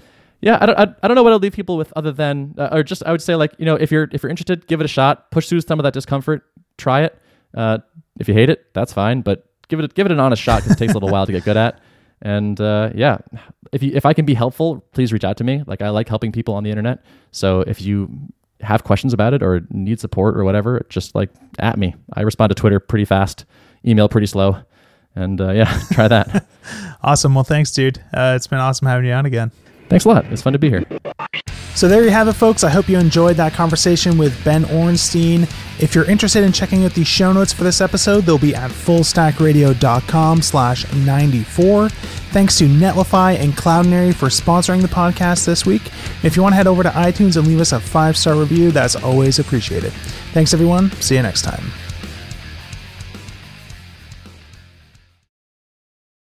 Yeah, I don't, I, I don't know what I'll leave people with other than, uh, or just I would say like you know if you're if you're interested, give it a shot. Push through some of that discomfort. Try it. Uh, if you hate it, that's fine, but give it give it an honest shot because it takes a little while to get good at. And uh, yeah, if you if I can be helpful, please reach out to me. Like I like helping people on the internet. So if you have questions about it or need support or whatever, just like at me. I respond to Twitter pretty fast, email pretty slow, and uh, yeah, try that. Awesome. Well, thanks, dude. Uh, it's been awesome having you on again. Thanks a lot. It's fun to be here. So there you have it, folks. I hope you enjoyed that conversation with Ben Orenstein. If you're interested in checking out the show notes for this episode, they'll be at fullstackradio.com slash 94. Thanks to Netlify and Cloudinary for sponsoring the podcast this week. If you want to head over to iTunes and leave us a five-star review, that's always appreciated. Thanks, everyone. See you next time.